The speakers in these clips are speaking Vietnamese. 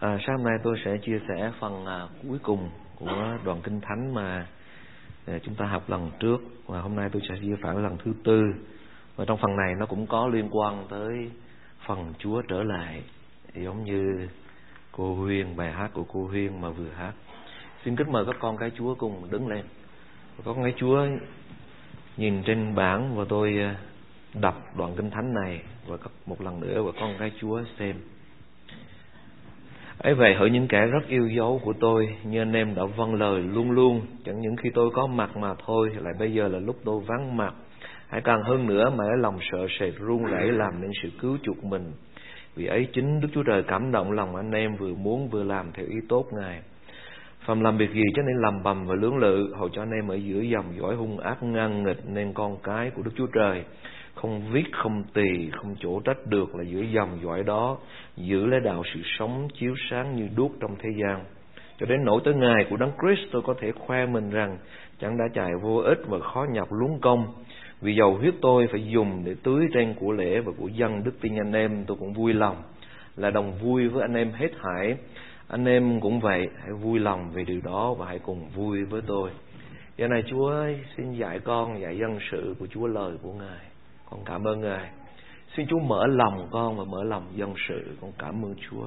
À, sáng hôm nay tôi sẽ chia sẻ phần à, cuối cùng của đoạn kinh thánh mà à, chúng ta học lần trước. Và hôm nay tôi sẽ chia sẻ lần thứ tư. Và trong phần này nó cũng có liên quan tới phần Chúa trở lại giống như cô Huyên bài hát của cô Huyên mà vừa hát. Xin kính mời các con cái Chúa cùng đứng lên. Các con cái Chúa nhìn trên bảng và tôi à, đọc đoạn kinh thánh này và một lần nữa và con cái Chúa xem ấy vậy hỡi những kẻ rất yêu dấu của tôi, như anh em đã vâng lời luôn luôn, chẳng những khi tôi có mặt mà thôi, lại bây giờ là lúc tôi vắng mặt. Hãy càng hơn nữa mà ở lòng sợ sệt run rẩy làm nên sự cứu chuộc mình. Vì ấy chính Đức Chúa Trời cảm động lòng anh em vừa muốn vừa làm theo ý tốt Ngài. Phàm làm việc gì cho nên làm bầm và lưỡng lự, Hầu cho anh em ở giữa dòng dõi hung ác ngang nghịch Nên con cái của Đức Chúa Trời. Không viết không tì Không chỗ trách được là giữa dòng dõi đó Giữ lấy đạo sự sống chiếu sáng như đuốc trong thế gian. Cho đến nỗi tới ngày của Đấng Christ tôi có thể khoe mình rằng Chẳng đã chạy vô ích và khó nhọc luống công. Vì dầu huyết tôi phải dùng để tưới trên của lễ và của dân đức tin anh em tôi cũng vui lòng. Là đồng vui với anh em hết hải anh em cũng vậy hãy vui lòng về điều đó và hãy cùng vui với tôi. Giờ này chúa ơi, xin dạy con dạy dân sự của chúa lời của ngài con cảm ơn ngài. Xin chúa mở lòng con và mở lòng dân sự. Con cảm ơn chúa.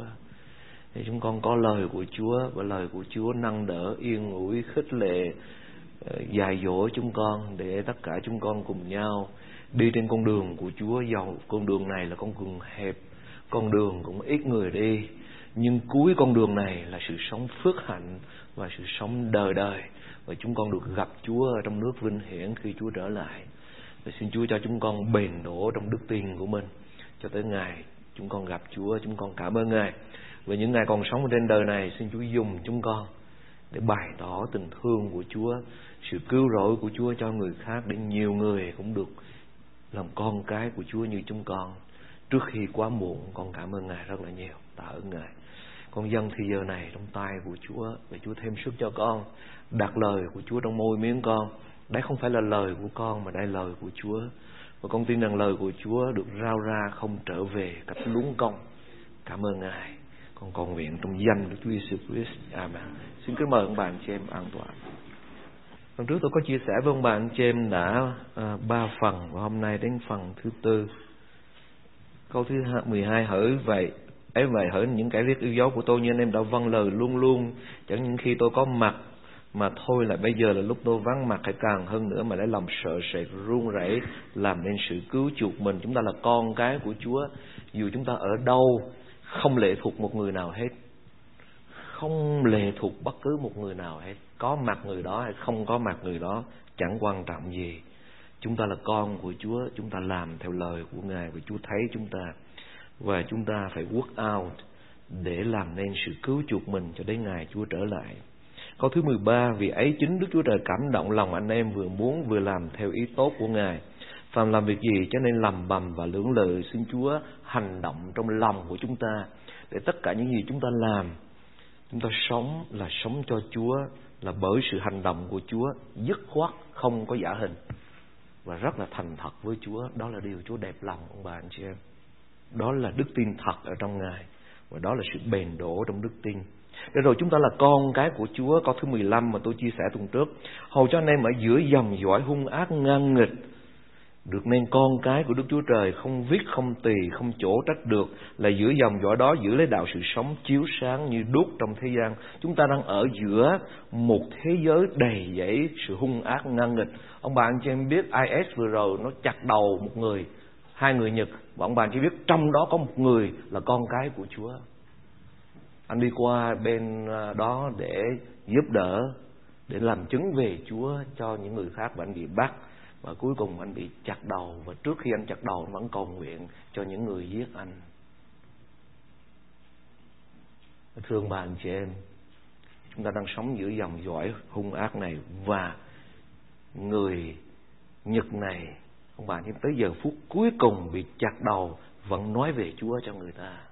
Để chúng con có lời của chúa và lời của chúa nâng đỡ, yên ủi, khích lệ ờ, dạy dỗ chúng con để tất cả chúng con cùng nhau đi trên con đường của chúa. Dầu con đường này là con đường hẹp, con đường cũng ít người đi, nhưng cuối con đường này là sự sống phước hạnh và sự sống đời đời. Và chúng con được gặp Chúa ở trong nước vinh hiển khi Chúa trở lại xin Chúa cho chúng con bền đổ trong đức tin của mình. Cho tới ngày chúng con gặp Chúa, chúng con cảm ơn Ngài. Và những ngày còn sống trên đời này, xin Chúa dùng chúng con để bày tỏ tình thương của Chúa, sự cứu rỗi của Chúa cho người khác để nhiều người cũng được làm con cái của Chúa như chúng con. Trước khi quá muộn, con cảm ơn Ngài rất là nhiều. Tạ ơn Ngài. Con dân thì giờ này trong tay của Chúa, Và Chúa thêm sức cho con, Đặt lời của Chúa trong môi miếng con đây không phải là lời của con Mà đây là lời của Chúa. Và con tin rằng lời của Chúa được rao ra Không trở về cách luống công Cảm ơn Ngài. Con cầu nguyện trong danh của Chúa Jesus Christ. Amen. Xin kính mời ông bạn chị em an toàn. Hôm trước tôi có chia sẻ với ông bạn chị em đã à, ba phần Và hôm nay đến phần thứ tư. Câu thứ 12 hỡi vậy ấy vậy hỡi những kẻ viết yêu dấu của tôi như anh em đã vâng lời luôn luôn. Chẳng những khi tôi có mặt mà thôi là bây giờ là lúc tôi vắng mặt hay càng hơn nữa mà để lòng sợ sệt run rẩy, làm nên sự cứu chuộc mình. Chúng ta là con cái của Chúa. Dù chúng ta ở đâu, không lệ thuộc một người nào hết. Không lệ thuộc bất cứ một người nào hết. Có mặt người đó hay không có mặt người đó, chẳng quan trọng gì. Chúng ta là con của Chúa, chúng ta làm theo lời của Ngài và Chúa thấy chúng ta. Và chúng ta phải work out để làm nên sự cứu chuộc mình cho đến ngày Chúa trở lại. Câu thứ 13, vì ấy chính Đức Chúa Trời cảm động lòng anh em vừa muốn vừa làm theo ý tốt của Ngài. Phàm làm việc gì cho nên lầm bầm và lưỡng lự. Xin Chúa hành động trong lòng của chúng ta để tất cả những gì chúng ta làm chúng ta sống là sống cho Chúa là bởi sự hành động của Chúa dứt khoát không có giả hình. Và rất là thành thật với Chúa đó là điều Chúa đẹp lòng ông bà anh chị em. Đó là đức tin thật ở trong Ngài Và đó là sự bền đổ trong đức tin để rồi chúng ta là con cái của Chúa, Câu thứ 15 mà tôi chia sẻ tuần trước. Hầu cho anh em ở giữa dòng dõi hung ác ngang nghịch, Được nên con cái của Đức Chúa Trời Không viết, không tỳ không chỗ trách được, Là giữa dòng dõi đó giữ lấy đạo sự sống chiếu sáng như đuốc trong thế gian. Chúng ta đang ở giữa một thế giới đầy dẫy sự hung ác ngang nghịch. Ông bạn cho em biết IS vừa rồi nó chặt đầu một người, hai người Nhật. Và ông bạn chỉ biết, trong đó có một người là con cái của Chúa. Anh đi qua bên à, đó để giúp đỡ, để làm chứng về Chúa cho những người khác và anh bị bắt. Và cuối cùng anh bị chặt đầu. Và trước khi anh chặt đầu anh vẫn cầu nguyện cho những người giết anh. Thương bà anh chị em, chúng ta đang sống giữa dòng dõi hung ác này và người Nhật này. Ông bà nhưng tới giờ phút cuối cùng bị chặt đầu vẫn nói về Chúa cho người ta.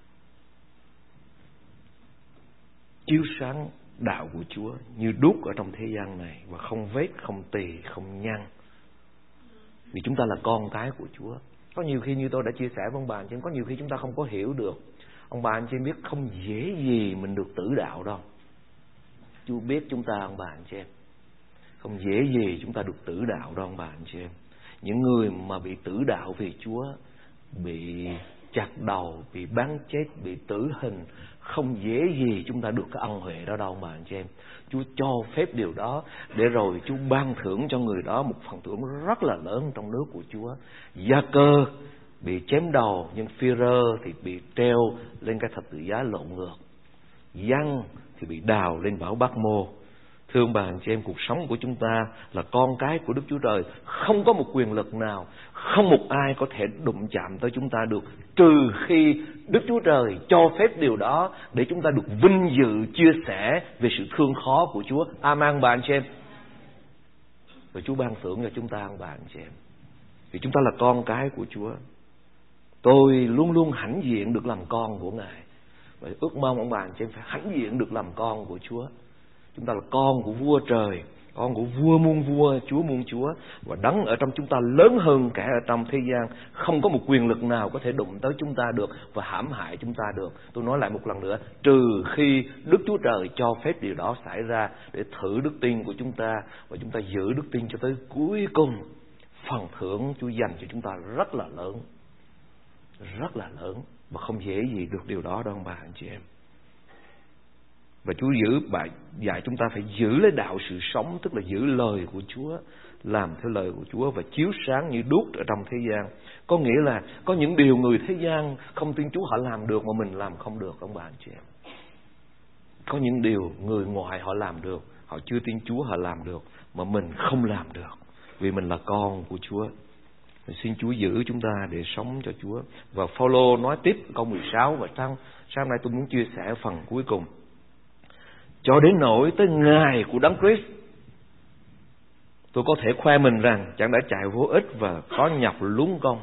Chiếu sáng đạo của Chúa như đúc ở trong thế gian này và không vết, không tỳ, không nhăn. Vì chúng ta là con cái của Chúa. Có nhiều khi như tôi đã chia sẻ với ông bà, anh chị, có nhiều khi chúng ta không có hiểu được. ông bà anh chị biết không dễ gì mình được tử đạo đâu Chúa biết chúng ta ông bà anh chị em không dễ gì chúng ta được tử đạo đâu ông bà anh chị em những người mà bị tử đạo vì Chúa bị chặt đầu bị bắn chết bị tử hình không dễ gì chúng ta được cái ân huệ đó đâu mà, anh chị em. Chúa cho phép điều đó để rồi Chúa ban thưởng cho người đó một phần thưởng rất là lớn trong nước của Chúa. Gia cơ bị chém đầu, nhưng phi rơ thì bị treo lên cái thập tự giá lộn ngược. Giăng thì bị đào lên bảo Bắc Mô Thưa ông bà anh chị em, cuộc sống của chúng ta là con cái của Đức Chúa Trời. Không có một quyền lực nào, không một ai có thể đụng chạm tới chúng ta được. Trừ khi Đức Chúa Trời cho phép điều đó để chúng ta được vinh dự chia sẻ về sự thương khó của Chúa. Amen bà anh chị em. Và Chúa ban thưởng cho chúng ta ông bà anh chị em. Vì chúng ta là con cái của Chúa. Tôi luôn luôn hãnh diện được làm con của Ngài. Và ước mong ông bà anh chị em phải hãnh diện được làm con của Chúa. Chúng ta là con của vua trời, Con của vua muôn vua, Chúa muôn chúa, Và đấng ở trong chúng ta lớn hơn cả ở trong thế gian. Không có một quyền lực nào có thể đụng tới chúng ta được Và hãm hại chúng ta được. Tôi nói lại một lần nữa, Trừ khi Đức Chúa Trời cho phép điều đó xảy ra Để thử đức tin của chúng ta Và chúng ta giữ đức tin cho tới cuối cùng, Phần thưởng Chúa dành cho chúng ta rất là lớn, Rất là lớn Và không dễ gì được điều đó đâu, bà anh chị em và Chúa giữ bài dạy chúng ta phải giữ lấy đạo sự sống, tức là giữ lời của Chúa, làm theo lời của Chúa và chiếu sáng như đuốc ở trong thế gian. Có nghĩa là có những điều người thế gian không tin Chúa họ làm được mà mình làm không được, ông bà, anh chị em. Có những điều người ngoài họ làm được, họ chưa tin Chúa họ làm được mà mình không làm được, vì mình là con của Chúa. Xin Chúa giữ chúng ta để sống cho Chúa. Và Phaolô nói tiếp câu 16 và sang, sáng nay tôi muốn chia sẻ phần cuối cùng cho đến nỗi tới ngày của Đấng Christ, tôi có thể khoe mình rằng chẳng đã chạy vô ích và có nhọc lúng công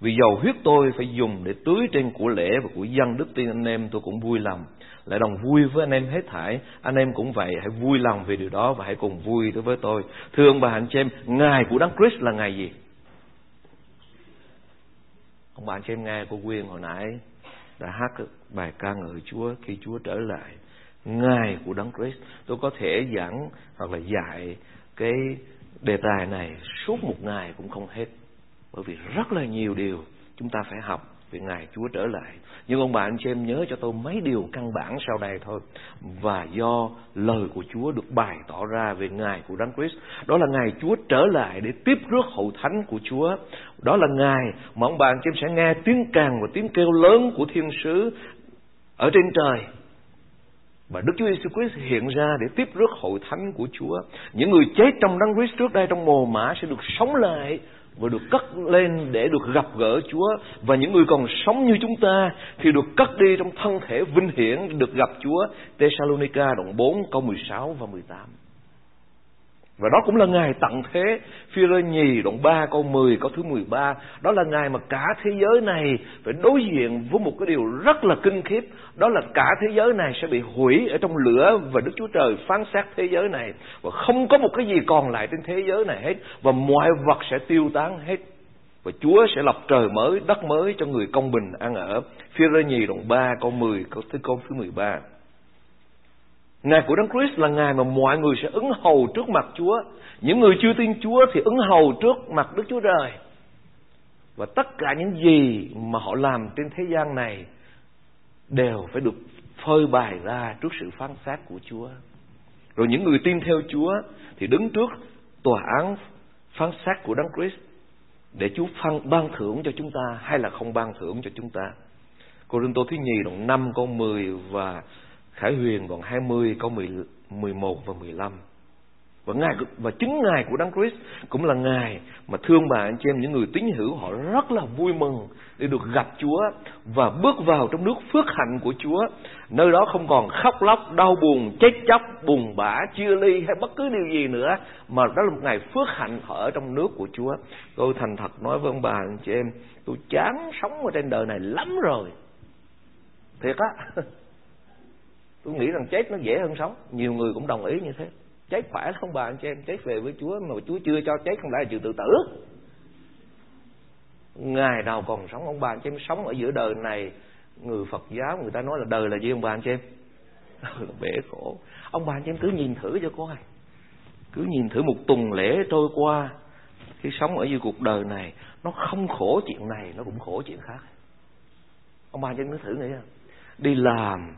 vì dầu huyết tôi phải dùng để tưới trên của lễ và của dân đức tin anh em, tôi cũng vui lòng. Lại đồng vui với anh em hết thảy, anh em cũng vậy. Hãy vui lòng về điều đó và hãy cùng vui đối với tôi. Thưa ông bà anh chị em, ngày của đấng Christ là ngày gì? Ông bà anh chị em nghe cô Quyên hồi nãy đã hát bài ca ngợi Chúa khi Chúa trở lại ngày của Đấng Christ. Tôi có thể giảng hoặc là dạy cái đề tài này suốt một ngày cũng không hết. Bởi vì rất là nhiều điều chúng ta phải học về ngày Chúa trở lại. Nhưng ông bà, anh chị em nhớ cho tôi mấy điều căn bản sau đây thôi. Và do lời của Chúa được bày tỏ ra về ngày của Đấng Christ. Đó là ngày Chúa trở lại để tiếp rước hậu thánh của Chúa. Đó là ngày mà ông bà, anh chị em sẽ nghe tiếng càng và tiếng kêu lớn của thiên sứ ở trên trời và Đức Chúa Giêsu Christ hiện ra để tiếp rước hội thánh của Chúa. Những người chết trong đấng Christ trước đây trong mồ mã sẽ được sống lại và được cất lên để được gặp gỡ Chúa và những người còn sống như chúng ta thì được cất đi trong thân thể vinh hiển, được gặp Chúa. Thessalonica đoạn 4 câu 16 và 18. Và đó cũng là ngày tận thế. Phi rơ nhì đoạn 3 câu 10 câu thứ 13 Đó là ngày mà cả thế giới này Phải đối diện với một cái điều rất là kinh khiếp. Đó là cả thế giới này sẽ bị hủy ở trong lửa Và Đức Chúa Trời phán xét thế giới này. Và không có một cái gì còn lại trên thế giới này hết. Và mọi vật sẽ tiêu tán hết. Và Chúa sẽ lập trời mới, đất mới cho người công bình ăn ở. Phi rơ nhì đoạn 3 câu 10 câu thứ câu thứ 13. Ngày của Đấng Christ là ngày mà mọi người sẽ ứng hầu trước mặt Chúa. Những người chưa tin Chúa thì ứng hầu trước mặt Đức Chúa Trời. Và tất cả những gì mà họ làm trên thế gian này đều phải được phơi bày ra trước sự phán xét của Chúa. Rồi những người tin theo Chúa thì đứng trước tòa án phán xét của Đấng Christ để Chúa phân ban thưởng cho chúng ta hay là không ban thưởng cho chúng ta. Cô Rinh Tô thứ nhì đoạn 5 câu 10 và Khải Huyền đoạn 20 câu 11 và 15. Và ngày và chính ngày của Đấng Christ cũng là ngày mà thương bà anh chị em những người tín hữu họ rất là vui mừng để được gặp Chúa và bước vào trong nước phước hạnh của Chúa. Nơi đó không còn khóc lóc, đau buồn, chết chóc, buồn bã, chia ly hay bất cứ điều gì nữa mà đó là một ngày phước hạnh họ ở trong nước của Chúa. Tôi thành thật nói với ông bà anh chị em, tôi chán sống ở trên đời này lắm rồi. Thiệt á. tôi nghĩ rằng chết nó dễ hơn sống. Nhiều người cũng đồng ý như thế. Chết khỏe không bà anh chị em, chết về với chúa, mà chúa chưa cho chết không lẽ là chịu tự tử? Ngày nào còn sống, ông bà anh chị em sống ở giữa đời này, người Phật giáo người ta nói là đời là gì ông bà anh chị em? Bể khổ. Ông bà anh chị em cứ nhìn thử cho coi cứ nhìn thử một tuần lễ trôi qua khi sống ở dưới cuộc đời này, nó không khổ chuyện này, nó cũng khổ chuyện khác. Ông bà anh chị em cứ thử nghĩ đi làm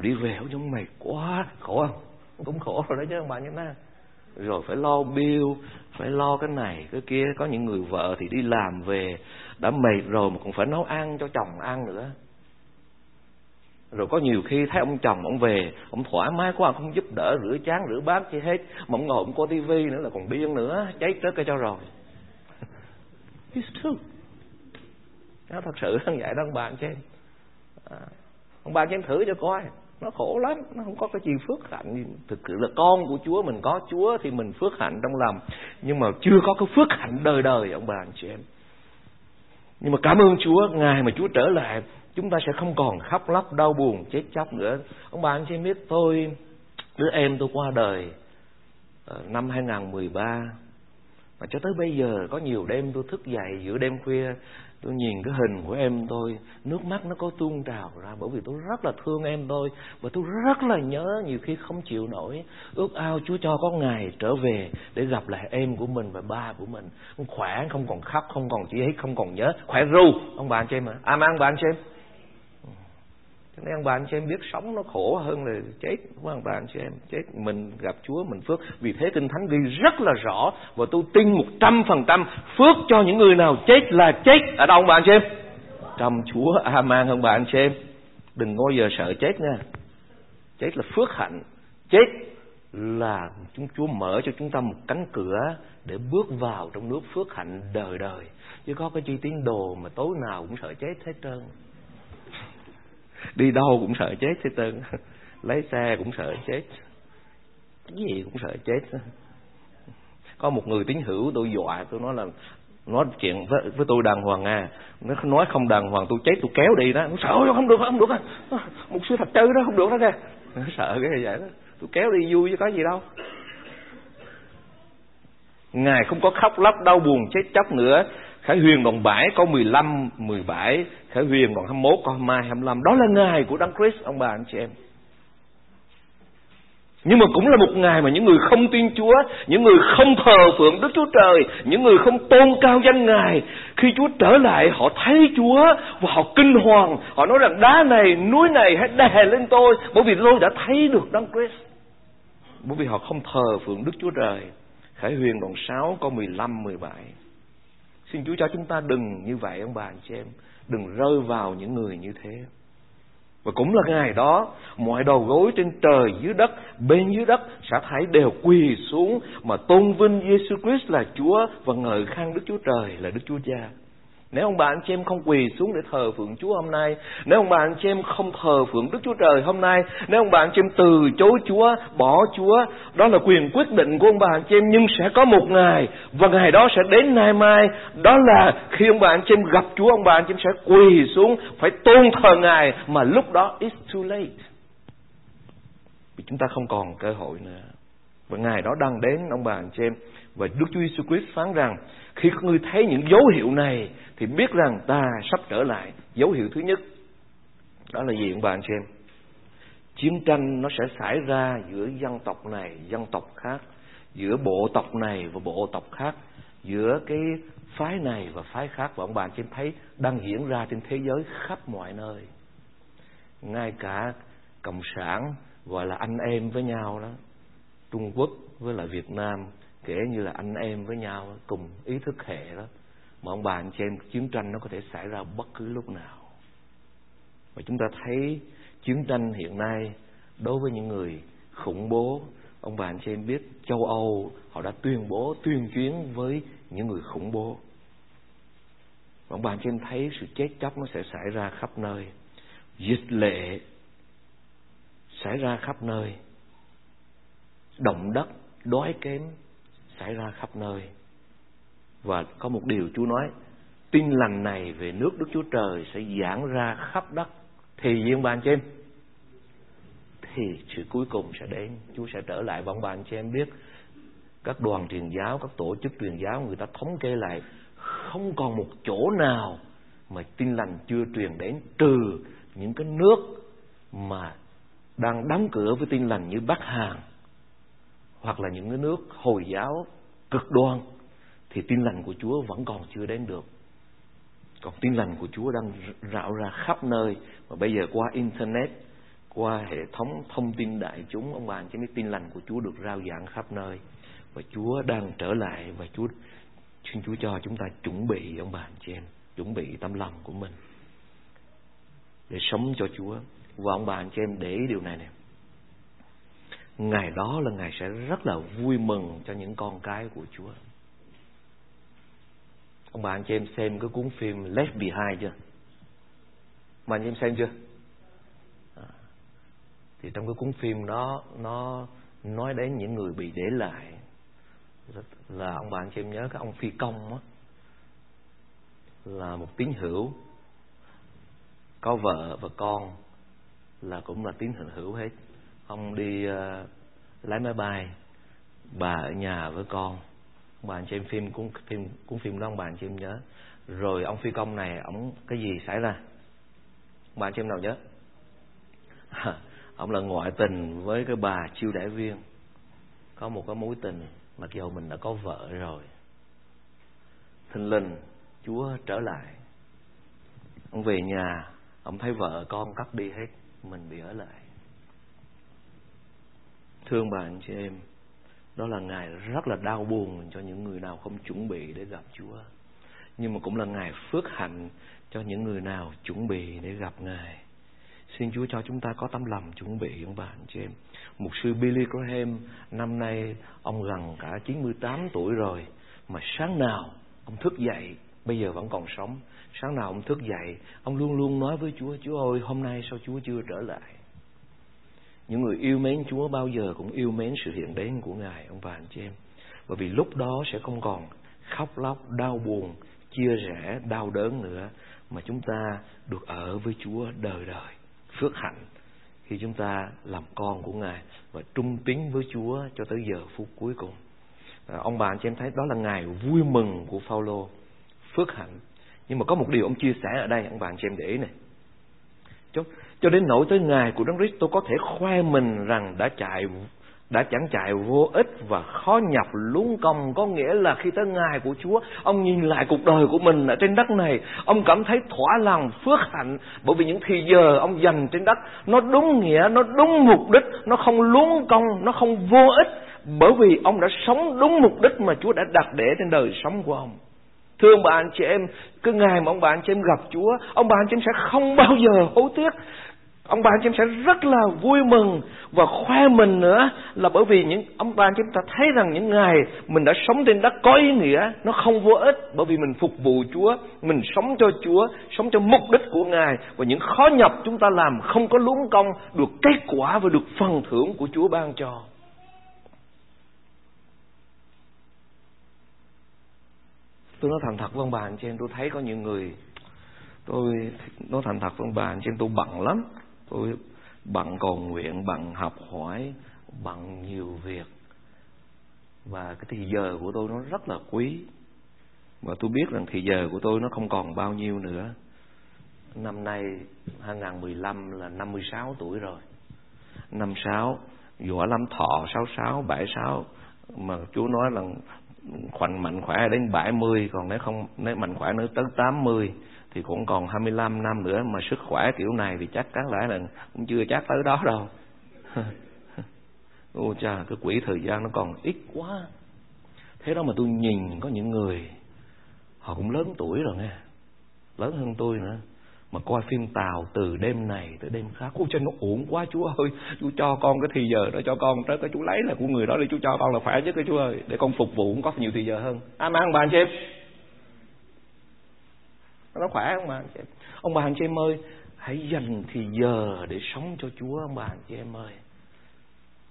đi về giống mày quá khổ không? Cũng khổ rồi đó chứ ông bà anh em rồi phải lo bill phải lo cái này cái kia. Có những người vợ thì đi làm về đã mệt rồi mà còn phải nấu ăn cho chồng ăn nữa. Rồi có nhiều khi thấy ông chồng ông về ông thoải mái quá không giúp đỡ rửa chén rửa bát chi hết. Mà ông ngồi ông coi tivi nữa là còn điên nữa cháy trước cái cho rồi. It's true. Nó thật sự như vậy đó ông bà anh chị em ông bà cho em thử cho coi. Nó khổ lắm, nó không có cái gì phước hạnh. Thực sự là con của chúa, mình có chúa thì mình phước hạnh trong lòng. Nhưng mà chưa có cái phước hạnh đời đời, ông bà anh chị em. Nhưng mà cảm ơn chúa, ngày mà chúa trở lại, chúng ta sẽ không còn khóc lóc, đau buồn, chết chóc nữa. Ông bà anh chị em biết, tôi, đứa em tôi qua đời ờ, năm 2013 mà cho tới bây giờ, có nhiều đêm tôi thức dậy giữa đêm khuya tôi nhìn cái hình của em tôi, nước mắt nó có tuôn trào ra bởi vì tôi rất là thương em tôi. Và tôi rất là nhớ nhiều khi không chịu nổi, ước ao chúa cho có ngày trở về để gặp lại em của mình và ba của mình. Khỏe không còn khóc, không còn chỉ hết không còn nhớ. Khỏe ru, ông bà anh chị em à à ông bà anh chị em cho nên ông bà anh chị em biết sống nó khổ hơn là chết. Đúng không bà anh chị em chết, mình gặp Chúa, mình phước. Vì thế kinh thánh ghi rất là rõ và tôi tin một trăm phần trăm phước cho những người nào chết là chết. Ở đâu ông bà anh chị em? Trong Chúa amen ông bà anh chị em. Đừng bao giờ sợ chết nha. Chết là phước hạnh. Chết là chúng Chúa mở cho chúng ta một cánh cửa để bước vào trong nước phước hạnh đời đời. Chứ có cái chi tiến đồ mà tối nào cũng sợ chết hết trơn đi đâu cũng sợ chết thế trơn lấy xe cũng sợ chết. Cái gì cũng sợ chết. Có một người tín hữu tôi dọa tôi nói là nói chuyện với, với tôi đàng hoàng à. Nó nói không đàng hoàng tôi chết tôi kéo đi đó. Nó sợ không được không được. À. một sư thật chơi đó không được đó kìa nó sợ cái gì vậy đó. Tôi kéo đi vui chứ có gì đâu. Ngài không có khóc lóc đau buồn chết chóc nữa. Khải Huyền đoạn 7 câu 15, 17 Khải Huyền đoạn 21 câu 22, 25 Đó là ngày của Đấng Christ ông bà anh chị em nhưng mà cũng là một ngày mà những người không tin Chúa, những người không thờ phượng Đức Chúa Trời, những người không tôn cao danh Ngài, khi Chúa trở lại họ thấy Chúa và họ kinh hoàng, họ nói rằng đá này, núi này hãy đè lên tôi, bởi vì tôi đã thấy được Đấng Christ. Bởi vì họ không thờ phượng Đức Chúa Trời. Khải Huyền đoạn 6 câu 15, 17. Xin Chúa cho chúng ta đừng như vậy, ông bà anh chị em. Đừng rơi vào những người như thế. Và cũng là ngày đó, Mọi đầu gối trên trời dưới đất, Bên dưới đất sẽ thấy đều quỳ xuống Mà tôn vinh Giêsu Christ là Chúa Và ngợi khăn Đức Chúa Trời là Đức Chúa Cha nếu ông bà anh chị em không quỳ xuống để thờ phượng Chúa hôm nay, nếu ông bà anh chị em không thờ phượng Đức Chúa Trời hôm nay, nếu ông bà anh chị em từ chối Chúa, bỏ Chúa, đó là quyền quyết định của ông bà anh chị em, nhưng sẽ có một ngày, và ngày đó sẽ đến ngày mai, đó là khi ông bà anh chị em gặp Chúa, ông bà anh chị em sẽ quỳ xuống, phải tôn thờ Ngài, mà lúc đó it's too late. Vì chúng ta không còn cơ hội nữa. Và ngày đó đang đến ông bà anh chị em, và Đức Chúa Jesus Christ phán rằng, khi các ngươi thấy những dấu hiệu này thì biết rằng ta sắp trở lại. Dấu hiệu thứ nhất đó là gì ông bà anh chị em? Chiến tranh nó sẽ xảy ra giữa dân tộc này, dân tộc khác, giữa bộ tộc này và bộ tộc khác, giữa cái phái này và phái khác và ông bà anh chị em thấy đang diễn ra trên thế giới khắp mọi nơi. Ngay cả cộng sản gọi là anh em với nhau đó, Trung Quốc với lại Việt Nam kể như là anh em với nhau cùng ý thức hệ đó mà ông bà anh chị em, chiến tranh nó có thể xảy ra bất cứ lúc nào. Và chúng ta thấy chiến tranh hiện nay đối với những người khủng bố, ông bà anh chị em biết, châu Âu, họ đã tuyên bố, tuyên chuyến với những người khủng bố. Và ông bà anh chị em thấy sự chết chóc nó sẽ xảy ra khắp nơi. Dịch lệ xảy ra khắp nơi. Động đất, đói kém xảy ra khắp nơi và có một điều Chúa nói, tin lành này về nước Đức Chúa Trời sẽ giảng ra khắp đất, thì viên bàn trên thì sự cuối cùng sẽ đến, Chúa sẽ trở lại bằng ông cho em biết. Các đoàn truyền giáo, các tổ chức truyền giáo, người ta thống kê lại, không còn một chỗ nào mà tin lành chưa truyền đến trừ những cái nước mà đang đóng cửa với tin lành như Bắc Hàn, hoặc là những cái nước Hồi giáo cực đoan thì tin lành của Chúa vẫn còn chưa đến được. Còn tin lành của Chúa đang rạo ra khắp nơi và bây giờ qua internet, qua hệ thống thông tin đại chúng ông bà anh chị biết tin lành của Chúa được rao giảng khắp nơi và Chúa đang trở lại và Chúa xin Chúa cho chúng ta chuẩn bị ông bà anh chị em, chuẩn bị tâm lòng của mình để sống cho Chúa. Và ông bà anh chị em để ý điều này nè. Ngày đó là ngày sẽ rất là vui mừng cho những con cái của Chúa. Ông bà anh chị em xem cái cuốn phim Left Behind chưa? Mà anh em xem chưa? À, thì trong cái cuốn phim đó nó nói đến những người bị để lại là ông bà anh chị em nhớ cái ông phi công á là một tín hữu có vợ và con là cũng là tín hữu hết ông đi uh, lái máy bay bà ở nhà với con bà anh xem phim cuốn phim cuốn phim đó ông bà anh chị em nhớ. Rồi ông phi công này ông cái gì xảy ra? Bà anh chị em nào nhớ. Ông là ngoại tình với cái bà chiêu đãi viên. Có một cái mối tình mặc dù mình đã có vợ rồi. Thình lình, chúa trở lại. Ông về nhà ông thấy vợ con cắt đi hết, mình bị ở lại. Thương bà anh chị em đó là ngày rất là đau buồn cho những người nào không chuẩn bị để gặp Chúa. Nhưng mà cũng là ngày phước hạnh cho những người nào chuẩn bị để gặp Ngài. Xin Chúa cho chúng ta có tấm lòng chuẩn bị, ông bà, anh chị em. Mục sư Billy Graham, năm nay ông gần cả 98 tuổi rồi, mà sáng nào ông thức dậy, bây giờ vẫn còn sống, sáng nào ông thức dậy, ông luôn luôn nói với Chúa Chúa ơi, hôm nay sao Chúa chưa trở lại? Những người yêu mến Chúa bao giờ cũng yêu mến sự hiện đến của Ngài ông bà anh chị em bởi vì lúc đó sẽ không còn khóc lóc đau buồn chia rẽ đau đớn nữa mà chúng ta được ở với Chúa đời đời phước hạnh khi chúng ta làm con của Ngài và trung tín với Chúa cho tới giờ phút cuối cùng. À, ông bà anh chị em thấy đó là ngày vui mừng của Phaolô, phước hạnh. Nhưng mà có một điều ông chia sẻ ở đây, ông bà anh chị em để ý này. Cho, cho đến nỗi tới ngày của Đấng Christ tôi có thể khoe mình rằng đã chạy đã chẳng chạy vô ích và khó nhập luống công. Có nghĩa là khi tới ngày của Chúa ông nhìn lại cuộc đời của mình ở trên đất này ông cảm thấy thỏa lòng phước hạnh. Bởi vì những thì giờ ông dành trên đất nó đúng nghĩa nó đúng mục đích nó không luống công nó không vô ích. Bởi vì ông đã sống đúng mục đích mà Chúa đã đặt để trên đời sống của ông. Thưa ông bà anh chị em, cứ ngày mà ông bà anh chị em gặp Chúa, ông bà anh chị em sẽ không bao giờ hối tiếc. Ông bà anh chị em sẽ rất là vui mừng và khoe mình nữa là bởi vì những ông bà anh chị em ta thấy rằng những ngày mình đã sống trên đất có ý nghĩa nó không vô ích bởi vì mình phục vụ Chúa mình sống cho Chúa sống cho mục đích của Ngài và những khó nhọc chúng ta làm không có lúng công được kết quả và được phần thưởng của Chúa ban cho. Tôi nói thành thật với ông bà anh chị em, tôi thấy có những người, tôi nói thành thật với ông bà anh chị em, tôi bận lắm. Tôi bận cầu nguyện, bận học hỏi, bận nhiều việc. Và cái thì giờ của tôi nó rất là quý. Và tôi biết rằng thì giờ của tôi nó không còn bao nhiêu nữa. Năm nay 2015 là 56 tuổi rồi. 56 võ lắm thọ 66 76 mà chúa nói là khoảnh mạnh khỏe đến 70 còn nếu không, nếu mạnh khỏe nữa tới 80 thì cũng còn 25 năm nữa mà sức khỏe kiểu này thì chắc cắn lẽ là cũng chưa chắc tới đó đâu. Ô cha, cái quỹ thời gian nó còn ít quá. Thế đó mà tôi nhìn có những người, họ cũng lớn tuổi rồi nghe, lớn hơn tôi nữa mà coi phim tàu từ đêm này tới đêm khác, ôi chân nó uổng quá chú ơi. Chú cho con cái thì giờ đó, cho con tới cái chú lấy là của người đó để chú cho con là khỏe nhất cái chú ơi. Để con phục vụ cũng có nhiều thì giờ hơn. Ăn bà anh chị em nó khỏe không bà anh chị em ông bà anh chị em ơi, hãy dành thì giờ để sống cho Chúa, ông bà anh chị em ơi.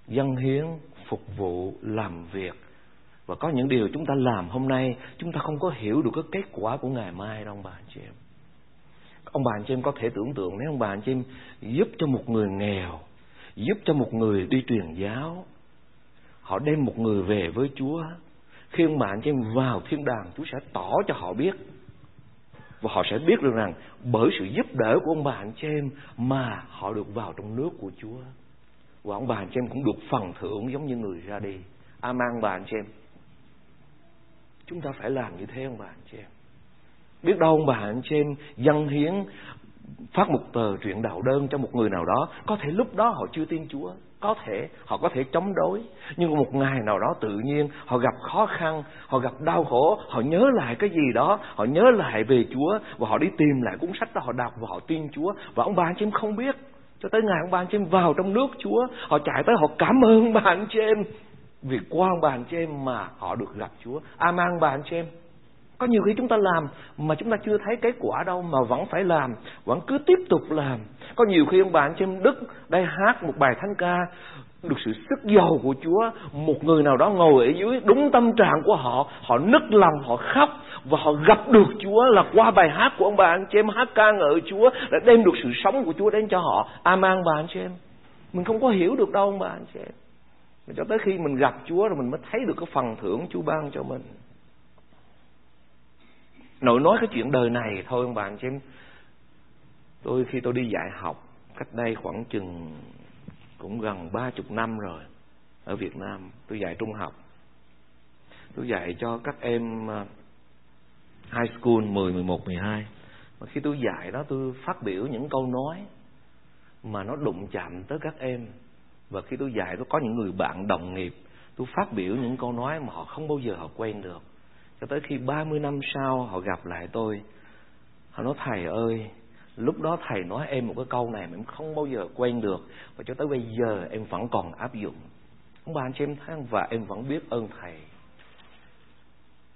Dân hiến, phục vụ, làm việc. Và có những điều chúng ta làm hôm nay, chúng ta không có hiểu được cái kết quả của ngày mai đâu, ông bà anh chị em ông bà anh chị em có thể tưởng tượng nếu ông bà anh chị em giúp cho một người nghèo, giúp cho một người đi truyền giáo, họ đem một người về với Chúa, khi ông bà anh chị em vào thiên đàng, Chúa sẽ tỏ cho họ biết. Và họ sẽ biết được rằng bởi sự giúp đỡ của ông bà anh chị em mà họ được vào trong nước của Chúa. Và ông bà anh chị em cũng được phần thưởng giống như người ra đi. Amen mang bà anh chị em. Chúng ta phải làm như thế, ông bà anh chị em biết đâu ông bà anh chị em dân hiến, phát một tờ truyện đạo đơn cho một người nào đó. Có thể lúc đó họ chưa tin Chúa. Có thể họ có thể chống đối. Nhưng một ngày nào đó tự nhiên họ gặp khó khăn, họ gặp đau khổ, họ nhớ lại cái gì đó, họ nhớ lại về Chúa và họ đi tìm lại cuốn sách đó, họ đọc và họ tin Chúa. Và ông bà anh chị em không biết. Cho tới ngày ông bà anh chị em vào trong nước Chúa, họ chạy tới, họ cảm ơn bà anh chị em vì qua ông bà anh chị em mà họ được gặp Chúa. Amen bà anh chị em có nhiều khi chúng ta làm mà chúng ta chưa thấy kết quả đâu mà vẫn phải làm, vẫn cứ tiếp tục làm. Có nhiều khi ông bạn trên Đức đây hát một bài thánh ca được sự sức giàu của Chúa, một người nào đó ngồi ở dưới đúng tâm trạng của họ, họ nức lòng, họ khóc và họ gặp được Chúa là qua bài hát của ông bà anh chị em hát ca ngợi Chúa đã đem được sự sống của Chúa đến cho họ. Amen bà anh chị em. Mình không có hiểu được đâu ông bà anh chị em. Cho tới khi mình gặp Chúa rồi mình mới thấy được cái phần thưởng Chúa ban cho mình nội nói cái chuyện đời này thôi ông bạn chứ tôi khi tôi đi dạy học cách đây khoảng chừng cũng gần ba chục năm rồi ở Việt Nam. Tôi dạy trung học. Tôi dạy cho các em ờ, high school 10, 11, 12 mà khi tôi dạy đó tôi phát biểu những câu nói mà nó đụng chạm tới các em. Và khi tôi dạy tôi có những người bạn đồng nghiệp tôi phát biểu những câu nói mà họ không bao giờ họ quen được cho tới khi 30 năm sau họ gặp lại tôi, họ nói, thầy ơi, lúc đó thầy nói em một cái câu này mà em không bao giờ quên được và cho tới bây giờ em vẫn còn áp dụng. Ông bà anh chị em thấy và em vẫn biết ơn thầy.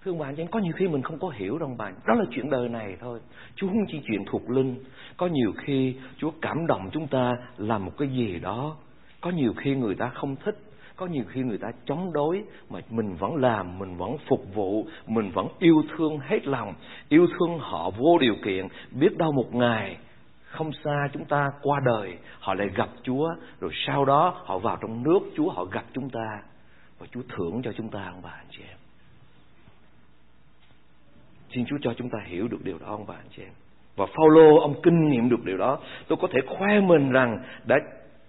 Thưa ông bà anh chị em, có nhiều khi mình không có hiểu đâu ông bà đó là chuyện đời này thôi. Chúa không chỉ chuyện thuộc linh. Có nhiều khi chúa cảm động chúng ta làm một cái gì đó. Có nhiều khi người ta không thích có nhiều khi người ta chống đối mà mình vẫn làm, mình vẫn phục vụ, mình vẫn yêu thương hết lòng, yêu thương họ vô điều kiện. Biết đâu một ngày, không xa chúng ta qua đời, họ lại gặp chúa, rồi sau đó họ vào trong nước, chúa họ gặp chúng ta, và chúa thưởng cho chúng ta ông bà anh chị em? Xin chúa cho chúng ta hiểu được điều đó ông bà anh chị em? Và Phaolô, ông kinh nghiệm được điều đó. Tôi có thể khoe mình rằng đã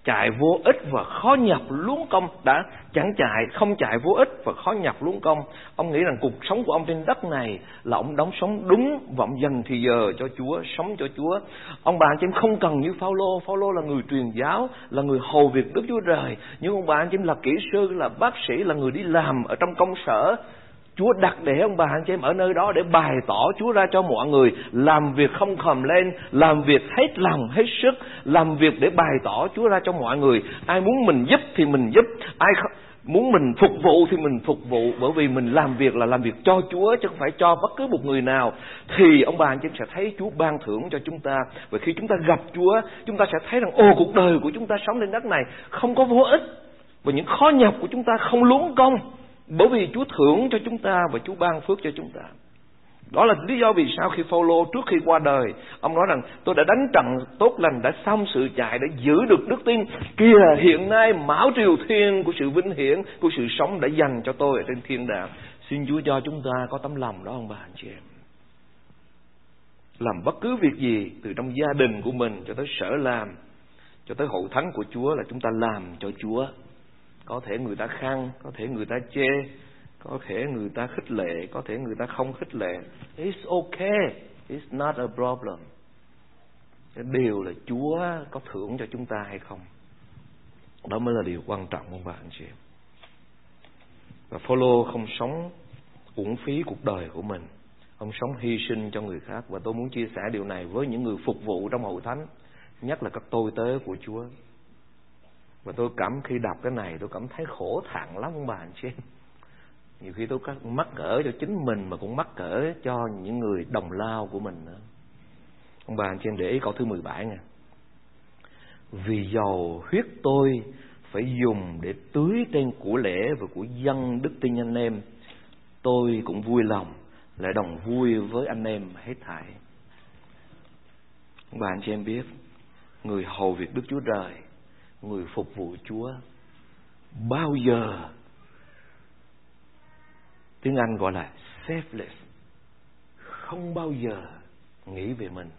chạy vô ích và khó nhập luống công. Đã, chẳng chạy, không chạy vô ích và khó nhập luống công. Ông nghĩ rằng cuộc sống của ông trên đất này là ông đóng sống đúng và ông dành thì giờ cho Chúa, sống cho Chúa. Ông bà anh chị em không cần như Phaolô. Phaolô là người truyền giáo, là người hầu việc Đức Chúa Trời. Nhưng ông bà anh chị em là kỹ sư, là bác sĩ, là người đi làm ở trong công sở. Chúa đặt để ông bà anh chị em ở nơi đó để bày tỏ Chúa ra cho mọi người làm việc không khầm lên, làm việc hết lòng, hết sức, làm việc để bày tỏ Chúa ra cho mọi người. Ai muốn mình giúp thì mình giúp, ai muốn mình phục vụ thì mình phục vụ. Bởi vì mình làm việc là làm việc cho Chúa chứ không phải cho bất cứ một người nào. Thì ông bà anh chị em sẽ thấy Chúa ban thưởng cho chúng ta. Và khi chúng ta gặp Chúa chúng ta sẽ thấy rằng ô cuộc đời của chúng ta sống trên đất này không có vô ích. Và những khó nhọc của chúng ta không luống công bởi vì Chúa thưởng cho chúng ta và Chúa ban phước cho chúng ta. Đó là lý do vì sao khi Phaolô trước khi qua đời, ông nói rằng tôi đã đánh trận tốt lành, đã xong sự chạy đã giữ được đức tin. Kìa hiện nay mão triều thiên của sự vinh hiển, của sự sống đã dành cho tôi ở trên thiên đàng. Xin Chúa cho chúng ta có tấm lòng đó ông bà anh chị em. Làm bất cứ việc gì từ trong gia đình của mình cho tới sở làm, cho tới hậu thánh của Chúa là chúng ta làm cho Chúa có thể người ta khăn có thể người ta chê, có thể người ta khích lệ, có thể người ta không khích lệ. It's okay, it's not a problem. Cái điều là Chúa có thưởng cho chúng ta hay không? Đó mới là điều quan trọng của bạn chị và Phaolô không sống uổng phí cuộc đời của mình. Ông sống hy sinh cho người khác. Và tôi muốn chia sẻ điều này với những người phục vụ trong hội thánh, nhất là các tôi tớ của Chúa và tôi cảm khi đọc cái này, tôi cảm thấy khổ thẳng lắm, ông bà anh chị. Nhiều khi tôi mắc cỡ cho chính mình mà cũng mắc cỡ cho những người đồng lao của mình nữa. Ông bà anh chị để ý câu thứ 17 nè. Vì dầu huyết tôi phải dùng để tưới trên của lễ và của dân đức tin anh em, tôi cũng vui lòng lại đồng vui với anh em hết thảy. Ông bà anh chị, em biết, người hầu việc đức chúa trời người phục vụ Chúa. Bao giờ? Tiếng Anh gọi là selfless. Không bao giờ nghĩ về mình.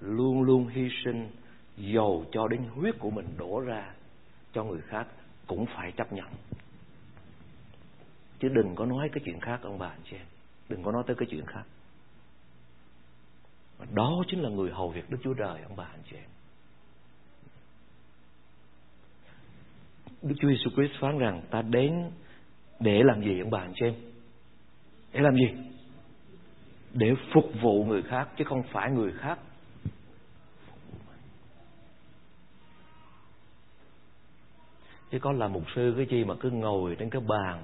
Luôn luôn hy sinh dầu cho đến huyết của mình đổ ra cho người khác cũng phải chấp nhận. Chứ đừng có nói cái chuyện khác, ông bà, anh chị em. Đừng có nói tới cái chuyện khác. Đó chính là người hầu việc Đức Chúa Trời, ông bà, anh chị em. Đức Chúa Giêsu Christ phán rằng, ta đến để làm gì ông bà anh chị em? Để làm gì? Để phục vụ người khác, chứ không phải người khác chứ có là mục sư cái chi mà cứ ngồi trên cái bàn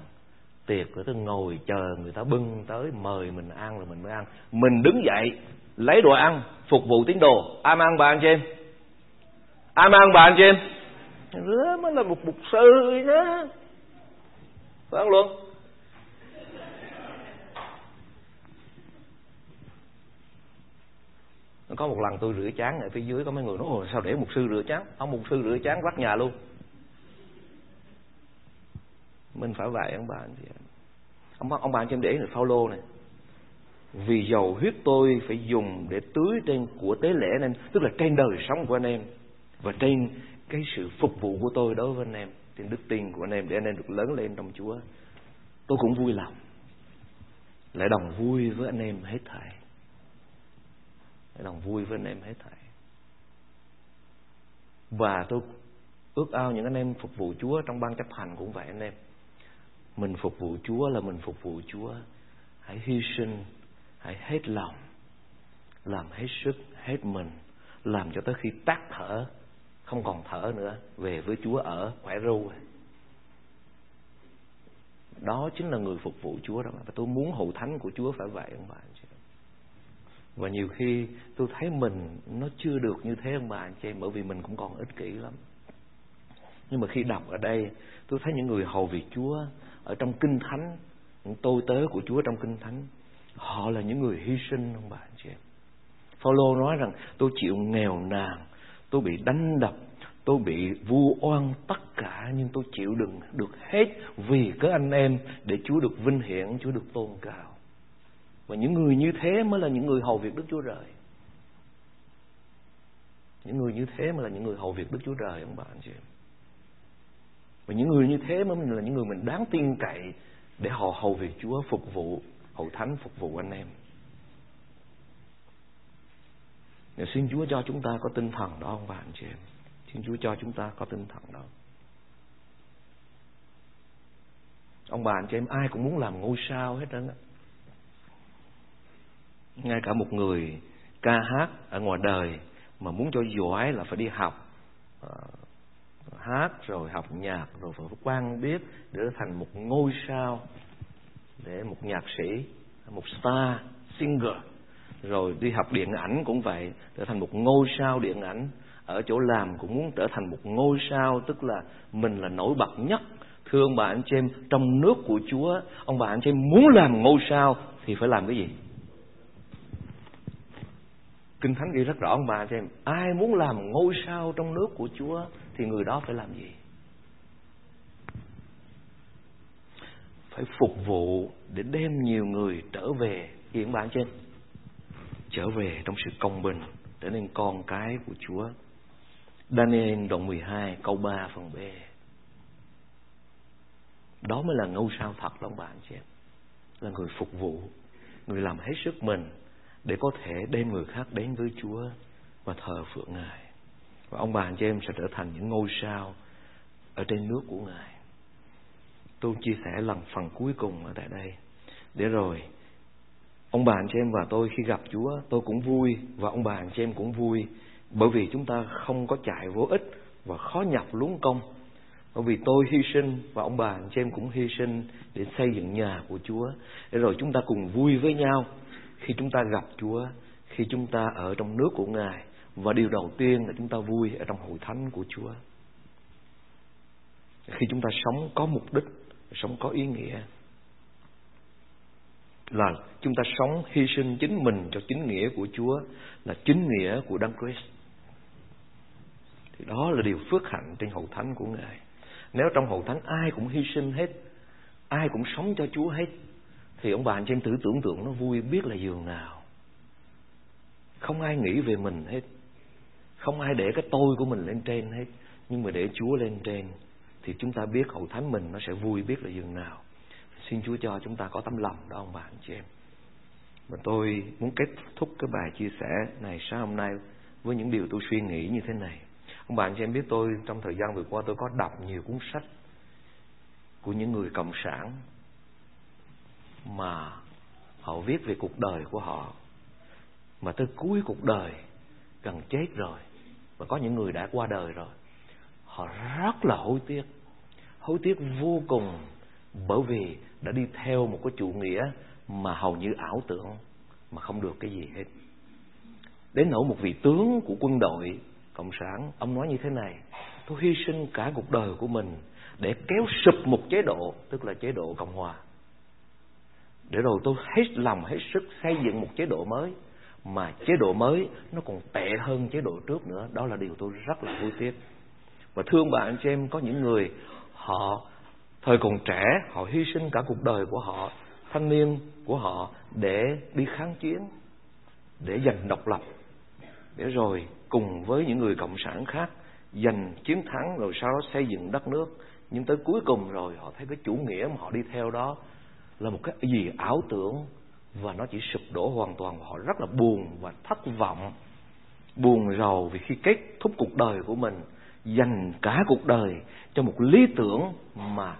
tiệc, rồi cứ ngồi chờ người ta bưng tới mời mình ăn rồi mình mới ăn. Mình đứng dậy, lấy đồ ăn, phục vụ tín đồ. Ai mang bà anh chị em. Ai mang bà anh chị em rứa mới là một mục sư đó. Phải không luôn có một lần tôi rửa chán, ở phía dưới có mấy người nói, ồ, sao để mục sư rửa chán? Ông mục sư rửa chán vắt nhà luôn. Mình phải vậy ông bà anh chị ông ông bà cho em để người Phaolô này. Vì dầu huyết tôi phải dùng để tưới trên của tế lễ nên tức là trên đời sống của anh em. Và trên cái sự phục vụ của tôi đối với anh em trên đức tin của anh em để anh em được lớn lên trong Chúa, tôi cũng vui lòng, lại đồng vui với anh em hết thảy. Lại đồng vui với anh em hết thảy. Và tôi ước ao những anh em phục vụ Chúa trong ban chấp hành cũng vậy anh em. Mình phục vụ Chúa là mình phục vụ Chúa. Hãy hy sinh, hãy hết lòng, làm hết sức, hết mình, làm cho tới khi tắt thở không còn thở nữa, về với Chúa ở, khỏe ru. Đó chính là người phục vụ Chúa đó và tôi muốn hậu thánh của Chúa phải vậy, ông bà anh chị. Và nhiều khi tôi thấy mình nó chưa được như thế, ông bà anh chị, bởi vì mình cũng còn ích kỷ lắm. Nhưng mà khi đọc ở đây, tôi thấy những người hầu việc Chúa ở trong kinh thánh, những tôi tớ của Chúa trong kinh thánh, họ là những người hy sinh, ông bà anh chị. Em Phaolô nói rằng, tôi chịu nghèo nàn tôi bị đánh đập, tôi bị vu oan tất cả, nhưng tôi chịu đựng được hết vì các anh em để Chúa được vinh hiển, Chúa được tôn cao. Và những người như thế mới là những người hầu việc Đức Chúa Trời. Những người như thế mới là những người hầu việc Đức Chúa Trời, ông bà, anh chị em. Và những người như thế mới là những người mình đáng tin cậy để họ hầu việc Chúa, phục vụ hậu thánh, phục vụ anh em. Để xin Chúa cho chúng ta có tinh thần đó, ông bà, anh chị em. Xin Chúa cho chúng ta có tinh thần đó. Ông bà, anh chị em, ai cũng muốn làm ngôi sao hết trơn á. Ngay cả một người ca hát ở ngoài đời Mà muốn cho giỏi là phải đi học ờ, Hát, rồi học nhạc, Rồi phải quan biết Để thành một ngôi sao, Để một nhạc sĩ, Một star, singer. Rồi đi học điện ảnh cũng vậy, trở thành một ngôi sao điện ảnh. Ở chỗ làm cũng muốn trở thành một ngôi sao, tức là mình là nổi bật nhất. Thưa ông bà anh chị em trong nước của Chúa, ông bà anh chị em muốn làm ngôi sao thì phải làm cái gì? Kinh thánh ghi rất rõ, ông bà anh chị em ai muốn làm ngôi sao trong nước của Chúa thì người đó phải làm gì? Phải phục vụ để đem nhiều người trở về. Hiện bạn trên trở về trong sự công bình, trở nên con cái của Chúa. Daniel đoạn 12 câu 3 phần B. Đó mới là ngôi sao thật, lòng ông chị em. Là người phục vụ, Người làm hết sức mình Để có thể đem người khác đến với Chúa Và thờ phượng Ngài. Và ông bà anh chị em sẽ trở thành những ngôi sao Ở trên nước của Ngài. Tôi chia sẻ lần phần cuối cùng ở tại đây. Để rồi Ông bà anh chị em và tôi khi gặp Chúa, Tôi cũng vui Và ông bà anh chị em cũng vui. Bởi vì chúng ta không có chạy vô ích và khó nhập luống công. Bởi vì tôi hy sinh và ông bà anh chị em cũng hy sinh để xây dựng nhà của Chúa. Để rồi chúng ta cùng vui với nhau khi chúng ta gặp Chúa, khi chúng ta ở trong nước của Ngài. Và điều đầu tiên là chúng ta vui ở trong hội thánh của Chúa. Khi chúng ta sống có mục đích, sống có ý nghĩa là chúng ta sống hy sinh chính mình cho chính nghĩa của Chúa, là chính nghĩa của Đấng Christ. Thì đó là điều phước hạnh trên hậu thánh của ngài. Nếu trong hậu thánh ai cũng hy sinh hết, ai cũng sống cho chúa hết, thì ông bà anh chị em thử tưởng tượng nó vui biết là giường nào. Không ai nghĩ về mình hết. Không ai để cái tôi của mình lên trên hết. Nhưng mà để Chúa lên trên, thì chúng ta biết hậu thánh mình nó sẽ vui biết là giường nào xin Chúa cho chúng ta có tấm lòng, đó ông bà, anh chị em. Và tôi muốn kết thúc cái bài chia sẻ này sáng hôm nay với những điều tôi suy nghĩ như thế này. Ông bà, anh chị em biết tôi, trong thời gian vừa qua tôi có đọc nhiều cuốn sách của những người cộng sản mà họ viết về cuộc đời của họ, mà tới cuối cuộc đời gần chết rồi, và có những người đã qua đời rồi. Họ rất là hối tiếc hối tiếc vô cùng bởi vì đã đi theo một cái chủ nghĩa mà hầu như ảo tưởng, mà không được cái gì hết. Đến nỗi một vị tướng của quân đội, cộng sản, ông nói như thế này, tôi hy sinh cả cuộc đời của mình để kéo sụp một chế độ, tức là chế độ cộng hòa. Để rồi tôi hết lòng, hết sức xây dựng một chế độ mới, mà chế độ mới nó còn tệ hơn chế độ trước nữa. Đó là điều tôi rất là vui tiếc. Và thương bạn chị em, có những người họ thời còn trẻ, họ hy sinh cả cuộc đời của họ, thanh niên của họ để đi kháng chiến, để giành độc lập. Để rồi cùng với những người cộng sản khác giành chiến thắng rồi sau đó xây dựng đất nước. Nhưng tới cuối cùng rồi, họ thấy cái chủ nghĩa mà họ đi theo đó là một cái gì ảo tưởng và nó chỉ sụp đổ hoàn toàn. Họ rất là buồn và thất vọng, buồn rầu vì khi kết thúc cuộc đời của mình, dành cả cuộc đời cho một lý tưởng mà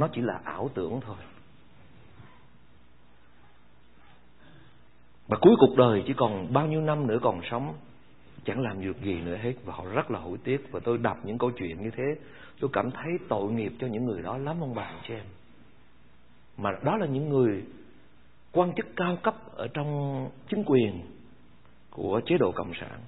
nó chỉ là ảo tưởng thôi. Và cuối cuộc đời chỉ còn bao nhiêu năm nữa còn sống, chẳng làm được gì nữa hết. Và họ rất là hối tiếc. Và tôi đọc những câu chuyện như thế, tôi cảm thấy tội nghiệp cho những người đó lắm, ông bà chị em. Mà đó là những người quan chức cao cấp ở trong chính quyền của chế độ cộng sản.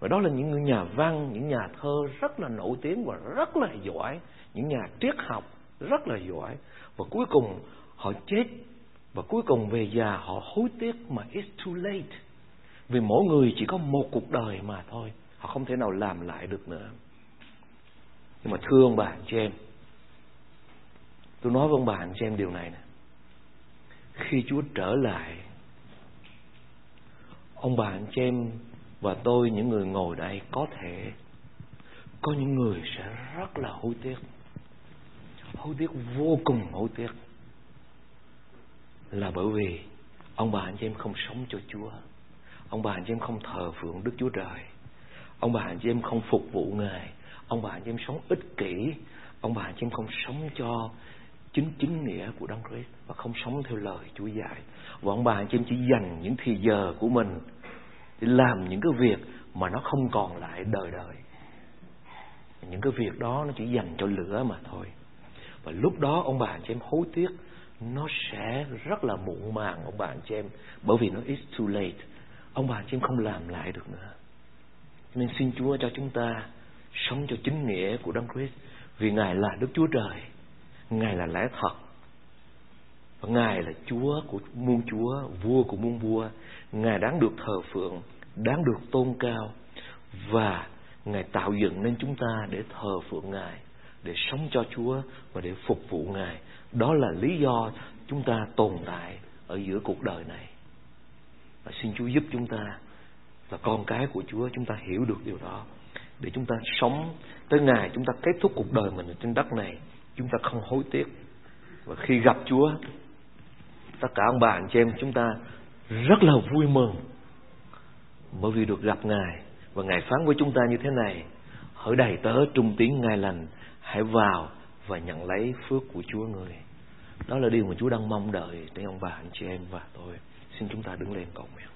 Và đó là những người nhà văn, những nhà thơ rất là nổi tiếng và rất là giỏi, những nhà triết học rất là giỏi. Và cuối cùng họ chết. Và cuối cùng về già họ hối tiếc mà it's too late. Vì mỗi người chỉ có một cuộc đời mà thôi. Họ không thể nào làm lại được nữa. Nhưng mà thưa ông bà chị em, tôi nói với ông bà chị em điều này nè. Khi Chúa trở lại, ông bà anh chị em và tôi, những người ngồi đây, có thể có những người sẽ rất là hối tiếc hối tiếc, vô cùng hối tiếc, là bởi vì ông bà anh chị em không sống cho Chúa. Ông bà anh chị em không thờ phượng Đức Chúa Trời. Ông bà anh chị em không phục vụ Ngài. Ông bà anh chị em sống ích kỷ. Ông bà anh chị em không sống cho chính chính nghĩa của Đấng Christ và không sống theo lời Chúa dạy. Và ông bà anh chị em chỉ dành những thì giờ của mình để làm những cái việc mà nó không còn lại đời đời. Những cái việc đó nó chỉ dành cho lửa mà thôi và lúc đó ông bà anh chị em hối tiếc, nó sẽ rất là muộn màng ông bà anh chị em, bởi vì nó is too late. Ông bà anh chị em không làm lại được nữa. Nên xin Chúa cho chúng ta sống cho chính nghĩa của Đấng Christ, vì Ngài là Đức Chúa Trời, Ngài là lẽ thật, và Ngài là Chúa của muôn Chúa, vua của muôn vua. Ngài đáng được thờ phượng, đáng được tôn cao, và Ngài tạo dựng nên chúng ta để thờ phượng Ngài để sống cho Chúa và để phục vụ Ngài. Đó là lý do chúng ta tồn tại ở giữa cuộc đời này. Và xin Chúa giúp chúng ta là con cái của Chúa, chúng ta hiểu được điều đó. Để chúng ta sống tới ngày chúng ta kết thúc cuộc đời mình ở trên đất này, chúng ta không hối tiếc. Và khi gặp Chúa, tất cả ông bà anh chị em chúng ta rất là vui mừng. Bởi vì được gặp Ngài và Ngài phán với chúng ta như thế này, hỡi đầy tớ, trung tín Ngài lành hãy vào và nhận lấy phước của Chúa người đó là điều mà Chúa đang mong đợi tới ông bà anh chị em và tôi. Xin chúng ta đứng lên cầu nguyện.